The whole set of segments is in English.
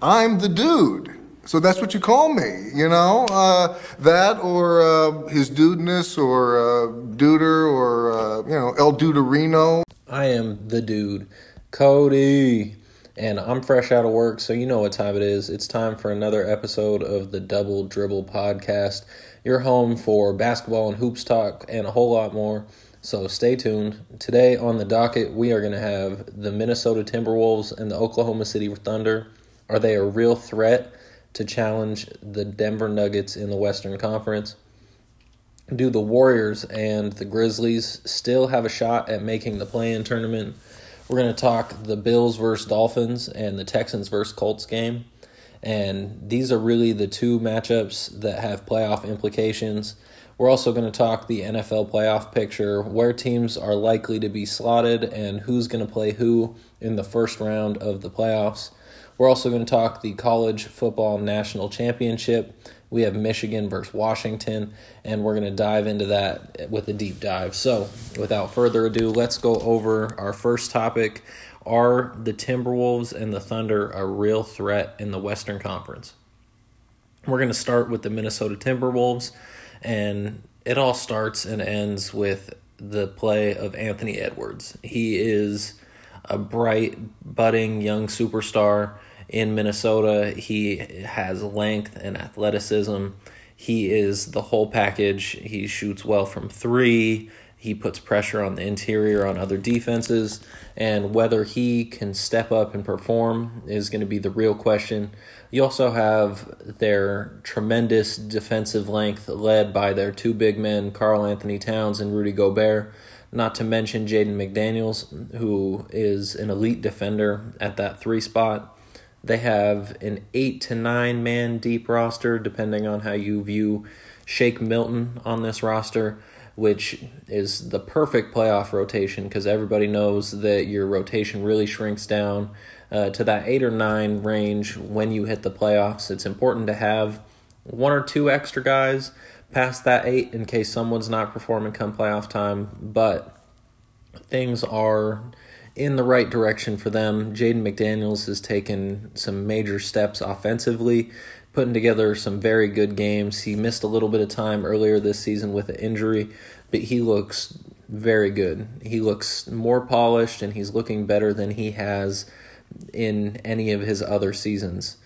I'm the dude. So that's what you call me, you know? Uh, that or uh, his dudeness or uh, duder or, uh, you know, El Duderino. I am the dude, Cody, and I'm fresh out of work, so you know what time it is. It's time for another episode of the Double Dribble Podcast. Your home for basketball and hoops talk and a whole lot more. So stay tuned. Today on the docket, we are going to have the Minnesota Timberwolves and the Oklahoma City Thunder. Are they a real threat? to challenge the Denver Nuggets in the Western Conference. Do the Warriors and the Grizzlies still have a shot at making the play in tournament? We're going to talk the Bills versus Dolphins and the Texans versus Colts game. And these are really the two matchups that have playoff implications. We're also going to talk the NFL playoff picture, where teams are likely to be slotted, and who's going to play who in the first round of the playoffs. We're also going to talk the college football national championship. We have Michigan versus Washington, and we're going to dive into that with a deep dive. So, without further ado, let's go over our first topic. Are the Timberwolves and the Thunder a real threat in the Western Conference? We're going to start with the Minnesota Timberwolves, and it all starts and ends with the play of Anthony Edwards. He is a bright, budding young superstar in Minnesota. He has length and athleticism. He is the whole package. He shoots well from three. He puts pressure on the interior on other defenses. And whether he can step up and perform is going to be the real question. You also have their tremendous defensive length led by their two big men, Karl-Anthony Towns and Rudy Gobert. Not to mention Jaden McDaniels, who is an elite defender at that three spot. They have an eight to nine man deep roster, depending on how you view Shake Milton on this roster, which is the perfect playoff rotation because everybody knows that your rotation really shrinks down uh, to that eight or nine range when you hit the playoffs. It's important to have one or two extra guys past that eight in case someone's not performing come playoff time, but things are in the right direction for them. Jaden McDaniels has taken some major steps offensively, putting together some very good games. He missed a little bit of time earlier this season with an injury, but he looks very good. He looks more polished and he's looking better than he has in any of his other seasons.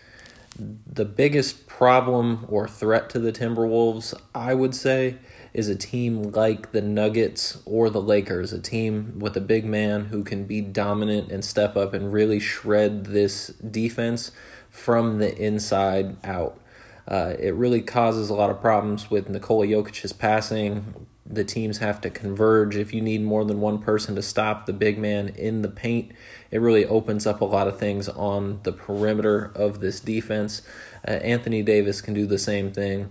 The biggest problem or threat to the Timberwolves, I would say, is a team like the Nuggets or the Lakers, a team with a big man who can be dominant and step up and really shred this defense from the inside out. Uh, it really causes a lot of problems with Nikola Jokic's passing. The teams have to converge. If you need more than one person to stop the big man in the paint, it really opens up a lot of things on the perimeter of this defense. Uh, Anthony Davis can do the same thing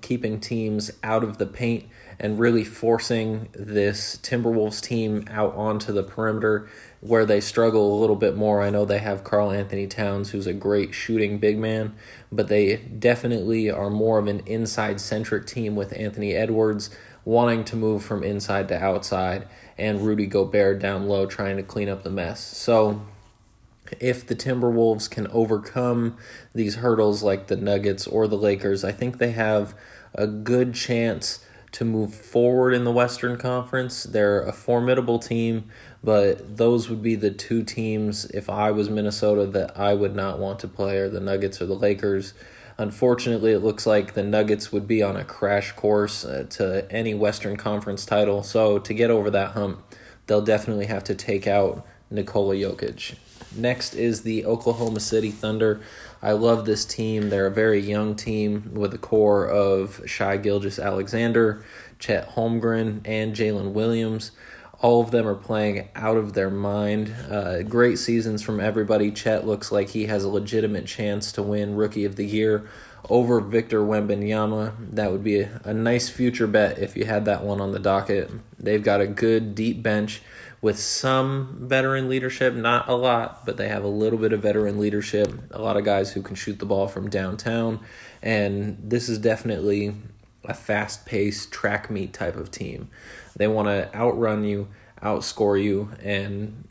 keeping teams out of the paint and really forcing this Timberwolves team out onto the perimeter where they struggle a little bit more. I know they have Karl-Anthony Towns, who's a great shooting big man, but they definitely are more of an inside centric team with Anthony Edwards wanting to move from inside to outside and Rudy Gobert down low trying to clean up the mess. So if the Timberwolves can overcome these hurdles like the Nuggets or the Lakers, I think they have a good chance to move forward in the Western Conference. They're a formidable team, but those would be the two teams, if I was Minnesota, that I would not want to play, are the Nuggets or the Lakers. Unfortunately, it looks like the Nuggets would be on a crash course uh, to any Western Conference title. So, to get over that hump, they'll definitely have to take out Nikola Jokic. Next is the Oklahoma City Thunder. I love this team. They're a very young team with a core of Shai Gilgeous-Alexander, Chet Holmgren, and Jalen Williams. All of them are playing out of their mind. Uh, great seasons from everybody. Chet looks like he has a legitimate chance to win Rookie of the Year over Victor Wembanyama. That would be a, a nice future bet if you had that one on the docket. They've got a good deep bench with some veteran leadership, not a lot, but they have a little bit of veteran leadership. A lot of guys who can shoot the ball from downtown, and this is definitely a fast paced track meet type of team. They want to outrun you, outscore you, and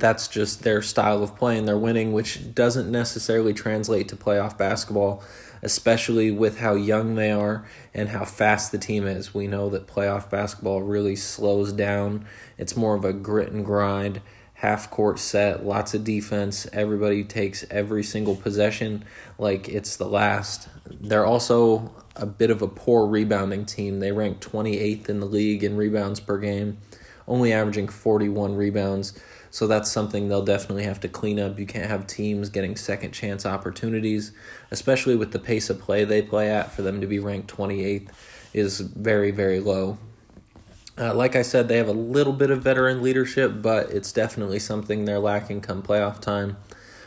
that's just their style of play and they're winning, which doesn't necessarily translate to playoff basketball, especially with how young they are and how fast the team is. We know that playoff basketball really slows down. It's more of a grit and grind, half court set, lots of defense. Everybody takes every single possession like it's the last. They're also a bit of a poor rebounding team. They rank 28th in the league in rebounds per game, only averaging 41 rebounds. So that's something they'll definitely have to clean up. You can't have teams getting second chance opportunities, especially with the pace of play they play at. For them to be ranked 28th is very, very low. Uh, like I said, they have a little bit of veteran leadership, but it's definitely something they're lacking come playoff time.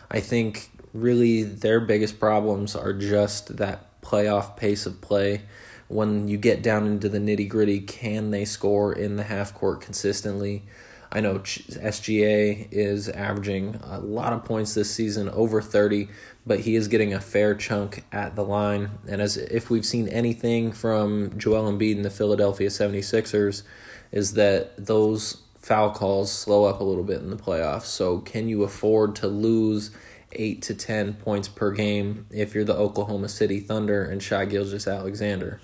I think really their biggest problems are just that playoff pace of play. When you get down into the nitty gritty, can they score in the half court consistently? I know SGA is averaging a lot of points this season, over 30, but he is getting a fair chunk at the line. And as if we've seen anything from Joel Embiid and the Philadelphia 76ers, is that those foul calls slow up a little bit in the playoffs. So, can you afford to lose 8 to 10 points per game if you're the Oklahoma City Thunder and Shai Gilgeous-Alexander?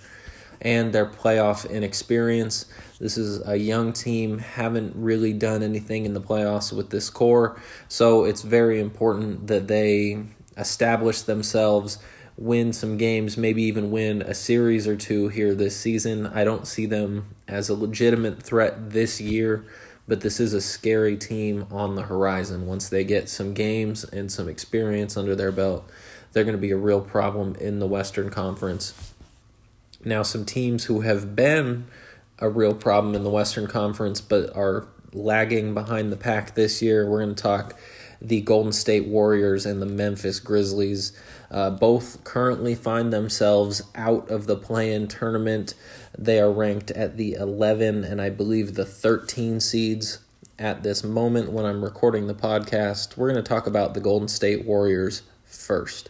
And their playoff inexperience. This is a young team, haven't really done anything in the playoffs with this core, so it's very important that they establish themselves, win some games, maybe even win a series or two here this season. I don't see them as a legitimate threat this year, but this is a scary team on the horizon. Once they get some games and some experience under their belt, they're going to be a real problem in the Western Conference. Now, some teams who have been a real problem in the Western Conference but are lagging behind the pack this year, we're going to talk the Golden State Warriors and the Memphis Grizzlies. Uh, both currently find themselves out of the play in tournament. They are ranked at the 11 and I believe the 13 seeds at this moment when I'm recording the podcast. We're going to talk about the Golden State Warriors first.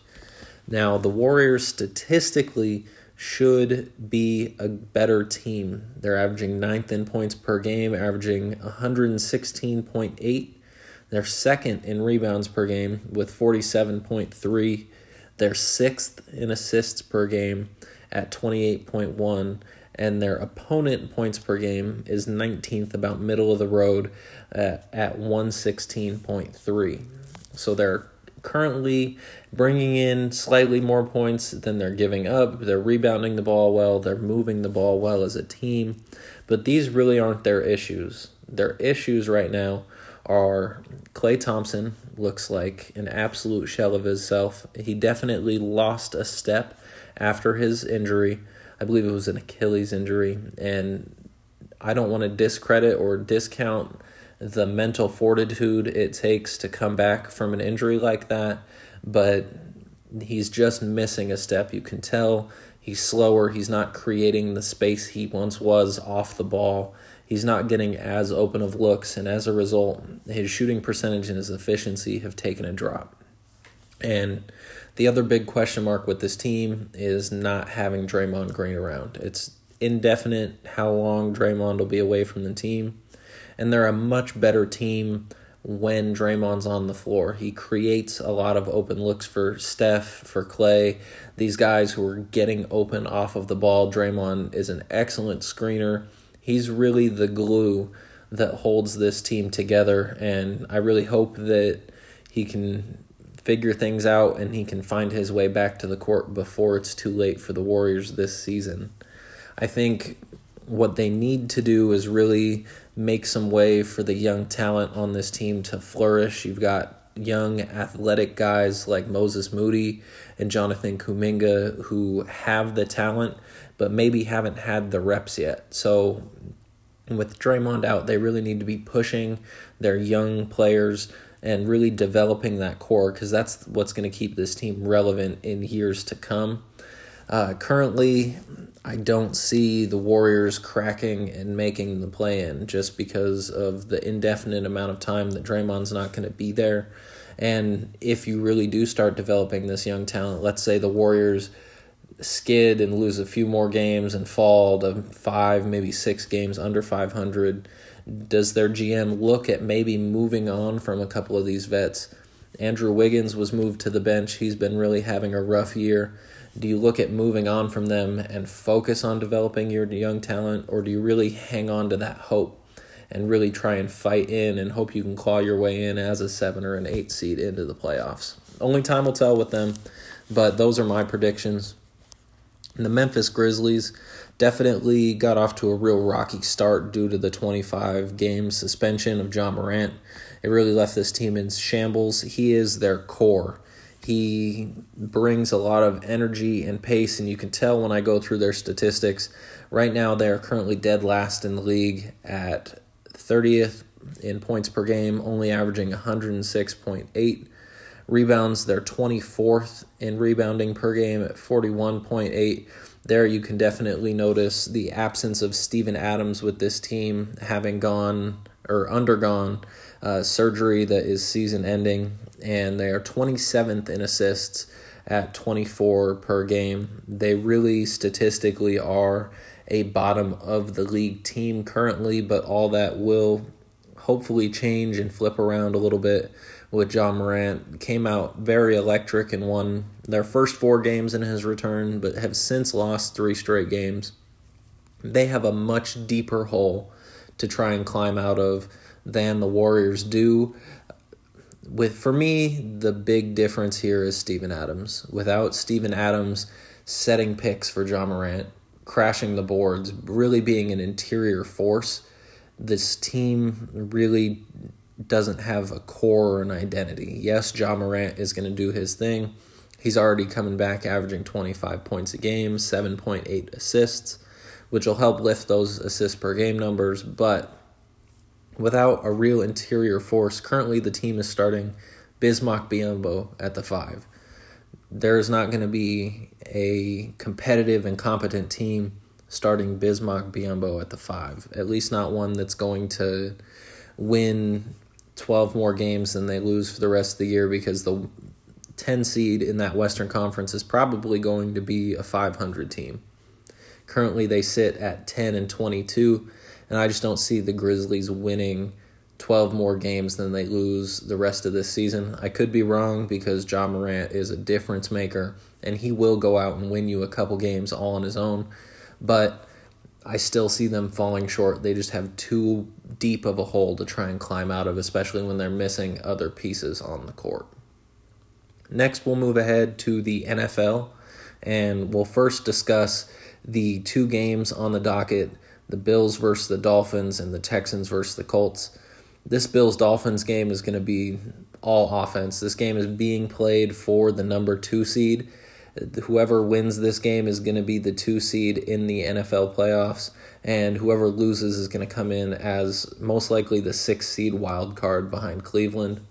Now, the Warriors statistically should be a better team. They're averaging ninth in points per game, averaging 116.8. They're second in rebounds per game with 47.3. They're sixth in assists per game at 28.1. And their opponent points per game is 19th, about middle of the road, uh, at, at 116.3. So they're currently bringing in slightly more points than they're giving up. They're rebounding the ball well, they're moving the ball well as a team, but these really aren't their issues. Their issues right now are Klay Thompson looks like an absolute shell of himself. He definitely lost a step after his injury. I believe it was an Achilles injury, and I don't want to discredit or discount the mental fortitude it takes to come back from an injury like that, but he's just missing a step. You can tell he's slower. He's not creating the space he once was off the ball. He's not getting as open of looks, and as a result, his shooting percentage and his efficiency have taken a drop. And the other big question mark with this team is not having Draymond Green around. It's indefinite how long Draymond will be away from the team and they're a much better team when Draymond's on the floor. He creates a lot of open looks for Steph, for Klay, these guys who are getting open off of the ball. Draymond is an excellent screener. He's really the glue that holds this team together, and I really hope that he can figure things out and he can find his way back to the court before it's too late for the Warriors this season. I think what they need to do is really make some way for the young talent on this team to flourish. You've got young athletic guys like Moses Moody and Jonathan Kuminga who have the talent but maybe haven't had the reps yet. So with Draymond out, they really need to be pushing their young players and really developing that core because that's what's going to keep this team relevant in years to come. Uh, currently, I don't see the Warriors cracking and making the play in just because of the indefinite amount of time that Draymond's not going to be there. And if you really do start developing this young talent, let's say the Warriors skid and lose a few more games and fall to five, maybe six games under 500, does their GM look at maybe moving on from a couple of these vets? Andrew Wiggins was moved to the bench. He's been really having a rough year. Do you look at moving on from them and focus on developing your young talent, or do you really hang on to that hope and really try and fight in and hope you can claw your way in as a seven or an eight seed into the playoffs? Only time will tell with them, but those are my predictions. The Memphis Grizzlies definitely got off to a real rocky start due to the 25 game suspension of Ja Morant. It really left this team in shambles. He is their core. He brings a lot of energy and pace, and you can tell when I go through their statistics. Right now, they are currently dead last in the league at 30th in points per game, only averaging 106.8 rebounds. They're 24th in rebounding per game at 41.8. There, you can definitely notice the absence of Steven Adams with this team having gone or undergone uh, surgery that is season ending, and they are 27th in assists at 24 per game. They really statistically are a bottom of the league team currently, but all that will hopefully change and flip around a little bit with Ja Morant. Came out very electric and won their first four games in his return, but have since lost three straight games. They have a much deeper hole to try and climb out of than the Warriors do. With for me, the big difference here is Steven Adams. Without Steven Adams setting picks for Ja Morant, crashing the boards, really being an interior force, this team really doesn't have a core or an identity. Yes, Ja Morant is going to do his thing. He's already coming back averaging 25 points a game, 7.8 assists, which will help lift those assists per game numbers, but without a real interior force, currently the team is starting Bismack Biyombo at the 5. There is not going to be a competitive and competent team starting Bismack Biyombo at the 5. At least not one that's going to win 12 more games than they lose for the rest of the year because the 10 seed in that Western Conference is probably going to be a 500 team. Currently, they sit at 10 and 22, and I just don't see the Grizzlies winning 12 more games than they lose the rest of this season. I could be wrong because Ja Morant is a difference maker, and he will go out and win you a couple games all on his own, but I still see them falling short. They just have too deep of a hole to try and climb out of, especially when they're missing other pieces on the court. Next, we'll move ahead to the NFL, and we'll first discuss the two games on the docket the Bills versus the Dolphins and the Texans versus the Colts. This Bills Dolphins game is going to be all offense. This game is being played for the number two seed. Whoever wins this game is going to be the two seed in the NFL playoffs, and whoever loses is going to come in as most likely the six seed wild card behind Cleveland.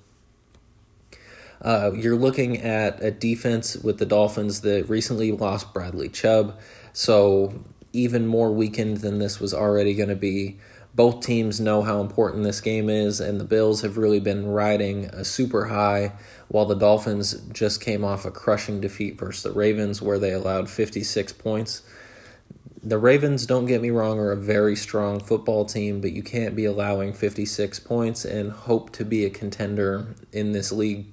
Uh, you're looking at a defense with the Dolphins that recently lost Bradley Chubb, so even more weakened than this was already going to be. Both teams know how important this game is, and the Bills have really been riding a super high, while the Dolphins just came off a crushing defeat versus the Ravens, where they allowed 56 points. The Ravens, don't get me wrong, are a very strong football team, but you can't be allowing 56 points and hope to be a contender in this league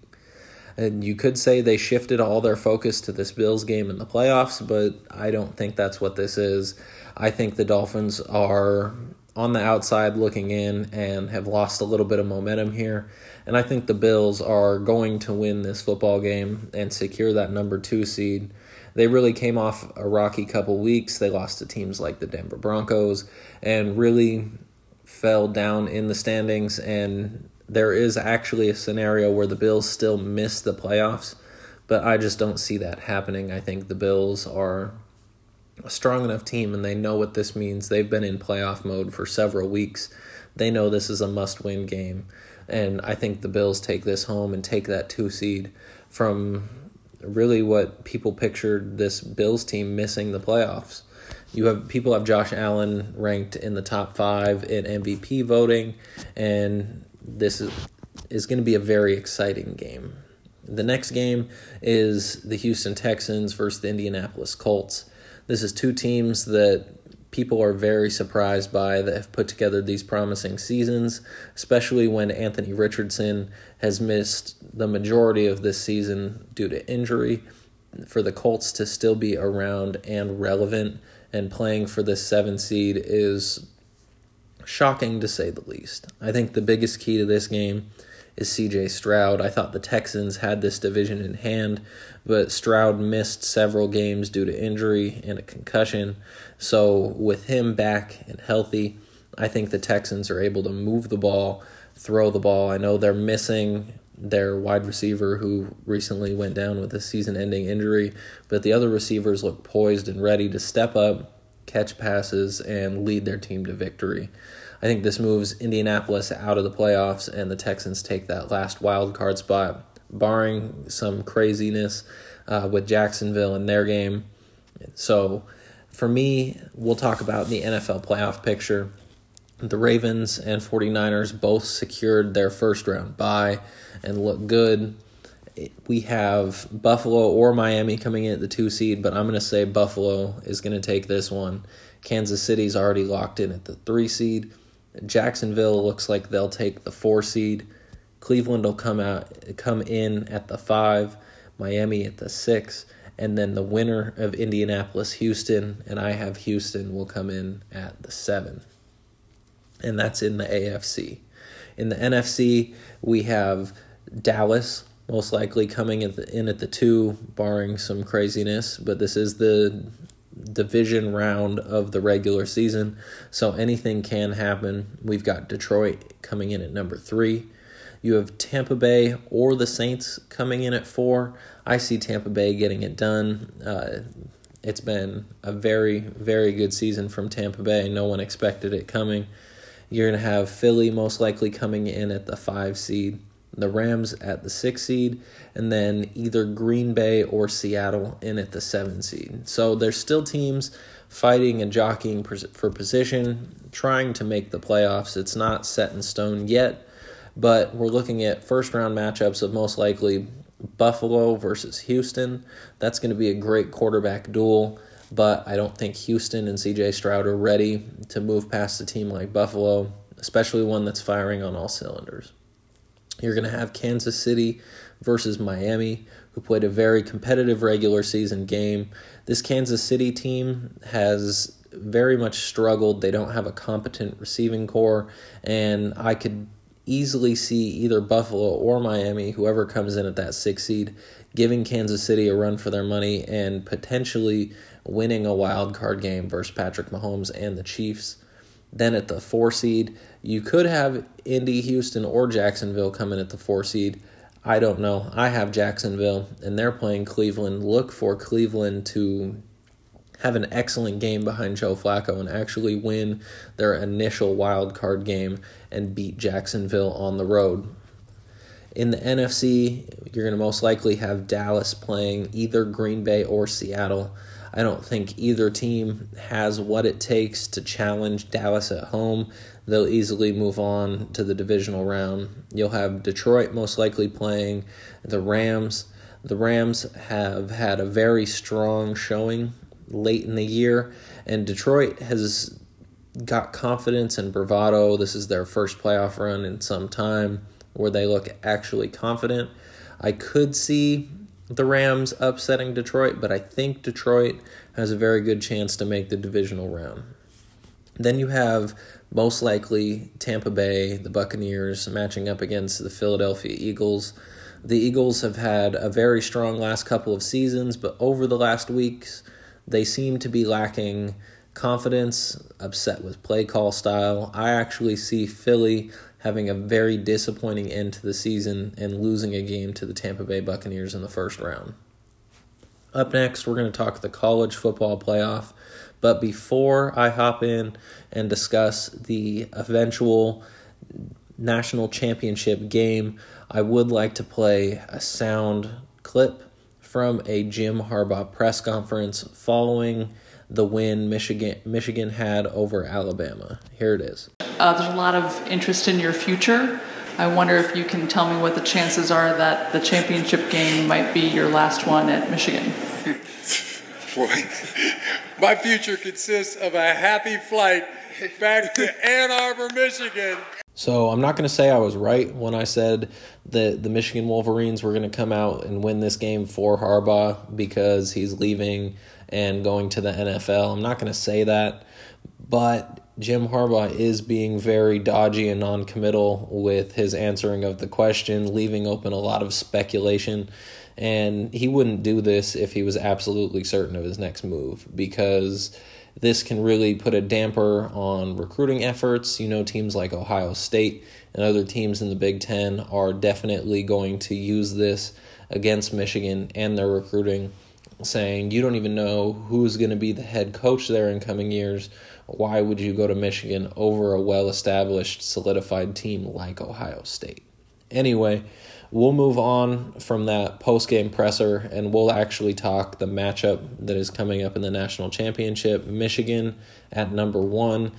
and you could say they shifted all their focus to this Bills game in the playoffs, but I don't think that's what this is. I think the Dolphins are on the outside looking in and have lost a little bit of momentum here. And I think the Bills are going to win this football game and secure that number two seed. They really came off a rocky couple weeks. They lost to teams like the Denver Broncos and really fell down in the standings and there is actually a scenario where the Bills still miss the playoffs, but I just don't see that happening. I think the Bills are a strong enough team and they know what this means. They've been in playoff mode for several weeks. They know this is a must win game. And I think the Bills take this home and take that two seed from really what people pictured this Bills team missing the playoffs. You have people have Josh Allen ranked in the top five in MVP voting, and this is is going to be a very exciting game. The next game is the Houston Texans versus the Indianapolis Colts. This is two teams that people are very surprised by that have put together these promising seasons, especially when Anthony Richardson has missed the majority of this season due to injury. For the Colts to still be around and relevant and playing for this seven seed is shocking to say the least. I think the biggest key to this game is CJ Stroud. I thought the Texans had this division in hand, but Stroud missed several games due to injury and a concussion. So, with him back and healthy, I think the Texans are able to move the ball, throw the ball. I know they're missing their wide receiver who recently went down with a season ending injury, but the other receivers look poised and ready to step up, catch passes, and lead their team to victory. I think this moves Indianapolis out of the playoffs, and the Texans take that last wild card spot, barring some craziness uh, with Jacksonville in their game. So, for me, we'll talk about the NFL playoff picture. The Ravens and 49ers both secured their first round bye and look good. We have Buffalo or Miami coming in at the two seed, but I'm going to say Buffalo is going to take this one. Kansas City's already locked in at the three seed. Jacksonville looks like they'll take the four seed. Cleveland will come out come in at the five, Miami at the six, and then the winner of Indianapolis Houston, and I have Houston will come in at the seven. And that's in the AFC. In the NFC, we have Dallas most likely coming in at the two, barring some craziness. But this is the division round of the regular season, so anything can happen. We've got Detroit coming in at number three. You have Tampa Bay or the Saints coming in at four. I see Tampa Bay getting it done. Uh, it's been a very, very good season from Tampa Bay. No one expected it coming. You're going to have Philly most likely coming in at the five seed the Rams at the six seed, and then either Green Bay or Seattle in at the seven seed. So there's still teams fighting and jockeying for position, trying to make the playoffs. It's not set in stone yet, but we're looking at first round matchups of most likely Buffalo versus Houston. That's going to be a great quarterback duel, but I don't think Houston and CJ Stroud are ready to move past a team like Buffalo, especially one that's firing on all cylinders. You're going to have Kansas City versus Miami, who played a very competitive regular season game. This Kansas City team has very much struggled. They don't have a competent receiving corps, and I could easily see either Buffalo or Miami, whoever comes in at that six seed, giving Kansas City a run for their money and potentially winning a wild card game versus Patrick Mahomes and the Chiefs. Then at the four seed, you could have Indy, Houston, or Jacksonville come in at the four seed. I don't know. I have Jacksonville, and they're playing Cleveland. Look for Cleveland to have an excellent game behind Joe Flacco and actually win their initial wild card game and beat Jacksonville on the road. In the NFC, you're going to most likely have Dallas playing either Green Bay or Seattle. I don't think either team has what it takes to challenge Dallas at home. They'll easily move on to the divisional round. You'll have Detroit most likely playing the Rams. The Rams have had a very strong showing late in the year, and Detroit has got confidence and bravado. This is their first playoff run in some time where they look actually confident. I could see the Rams upsetting Detroit, but I think Detroit has a very good chance to make the divisional round. Then you have most likely Tampa Bay, the Buccaneers, matching up against the Philadelphia Eagles. The Eagles have had a very strong last couple of seasons, but over the last weeks, they seem to be lacking confidence, upset with play call style. I actually see Philly having a very disappointing end to the season and losing a game to the Tampa Bay Buccaneers in the first round. Up next, we're going to talk the college football playoff. But before I hop in and discuss the eventual national championship game, I would like to play a sound clip from a Jim Harbaugh press conference following the win Michigan Michigan had over Alabama. Here it is. Uh, there's a lot of interest in your future. I wonder if you can tell me what the chances are that the championship game might be your last one at Michigan. Boy, my future consists of a happy flight back to Ann Arbor, Michigan. So I'm not going to say I was right when I said that the Michigan Wolverines were going to come out and win this game for Harbaugh because he's leaving and going to the NFL. I'm not going to say that, but Jim Harbaugh is being very dodgy and non-committal with his answering of the question, leaving open a lot of speculation. And he wouldn't do this if he was absolutely certain of his next move because this can really put a damper on recruiting efforts. You know, teams like Ohio State and other teams in the Big Ten are definitely going to use this against Michigan and their recruiting, saying, You don't even know who's going to be the head coach there in coming years. Why would you go to Michigan over a well established, solidified team like Ohio State? Anyway, we'll move on from that post game presser and we'll actually talk the matchup that is coming up in the national championship. Michigan at number one,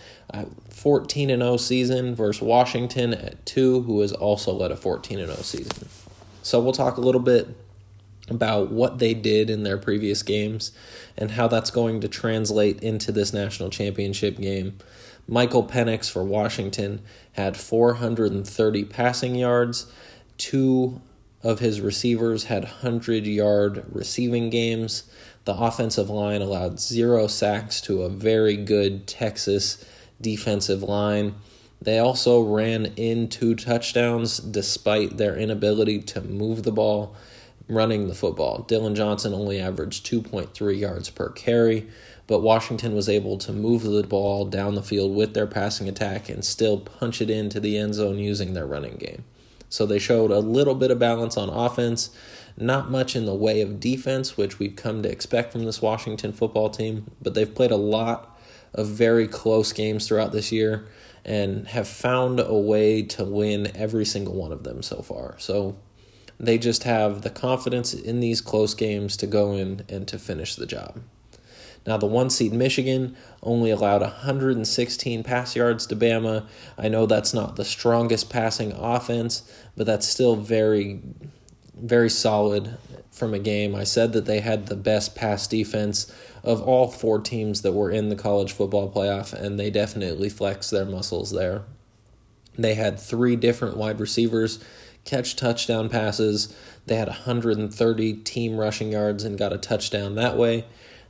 14 and 0 season versus Washington at two, who has also led a 14 and 0 season. So we'll talk a little bit about what they did in their previous games and how that's going to translate into this national championship game. Michael Penix for Washington had 430 passing yards two of his receivers had 100 yard receiving games. The offensive line allowed zero sacks to a very good Texas defensive line. They also ran in two touchdowns despite their inability to move the ball running the football. Dillon Johnson only averaged 2.3 yards per carry, but Washington was able to move the ball down the field with their passing attack and still punch it into the end zone using their running game. So they showed a little bit of balance on offense, not much in the way of defense, which we've come to expect from this Washington football team, but they've played a lot of very close games throughout this year and have found a way to win every single one of them so far. So they just have the confidence in these close games to go in and to finish the job. Now, the one seed Michigan only allowed 116 pass yards to Bama. I know that's not the strongest passing offense, but that's still very, very solid from a game. I said that they had the best pass defense of all four teams that were in the college football playoff, and they definitely flexed their muscles there. They had three different wide receivers catch touchdown passes. They had 130 team rushing yards and got a touchdown that way.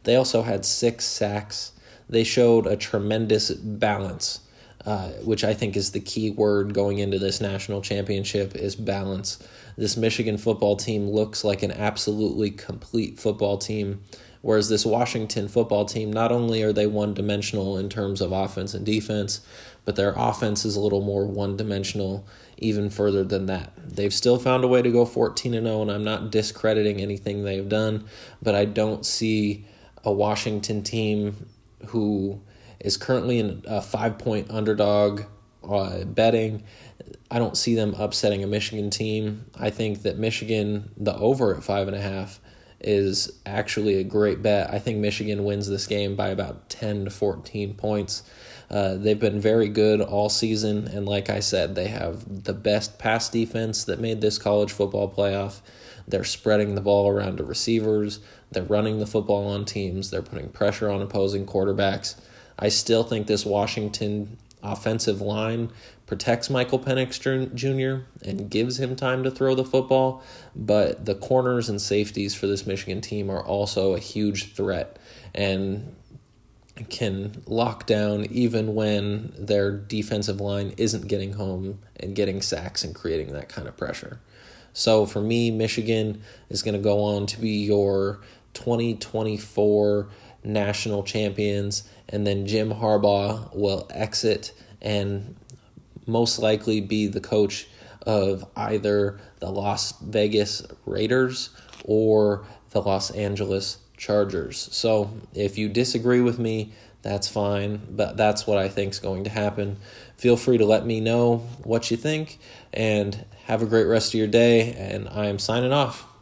They also had six sacks. They showed a tremendous balance, uh, which I think is the key word going into this national championship is balance. This Michigan football team looks like an absolutely complete football team, whereas this Washington football team, not only are they one dimensional in terms of offense and defense, but their offense is a little more one dimensional even further than that. They've still found a way to go 14 and 0 and I'm not discrediting anything they've done, but I don't see a Washington team who is currently in a five point underdog uh, betting. I don't see them upsetting a Michigan team. I think that Michigan, the over at five and a half, is actually a great bet. I think Michigan wins this game by about 10 to 14 points. Uh, they've been very good all season, and like I said, they have the best pass defense that made this college football playoff. They're spreading the ball around to receivers. They're running the football on teams. They're putting pressure on opposing quarterbacks. I still think this Washington offensive line protects Michael Penix Jr. and gives him time to throw the football, but the corners and safeties for this Michigan team are also a huge threat and can lock down even when their defensive line isn't getting home and getting sacks and creating that kind of pressure. So for me, Michigan is going to go on to be your 2024 national champions, and then Jim Harbaugh will exit and most likely be the coach of either the Las Vegas Raiders or the Los Angeles Chargers. So if you disagree with me, that's fine, but that's what I think is going to happen. Feel free to let me know what you think and have a great rest of your day. And I am signing off.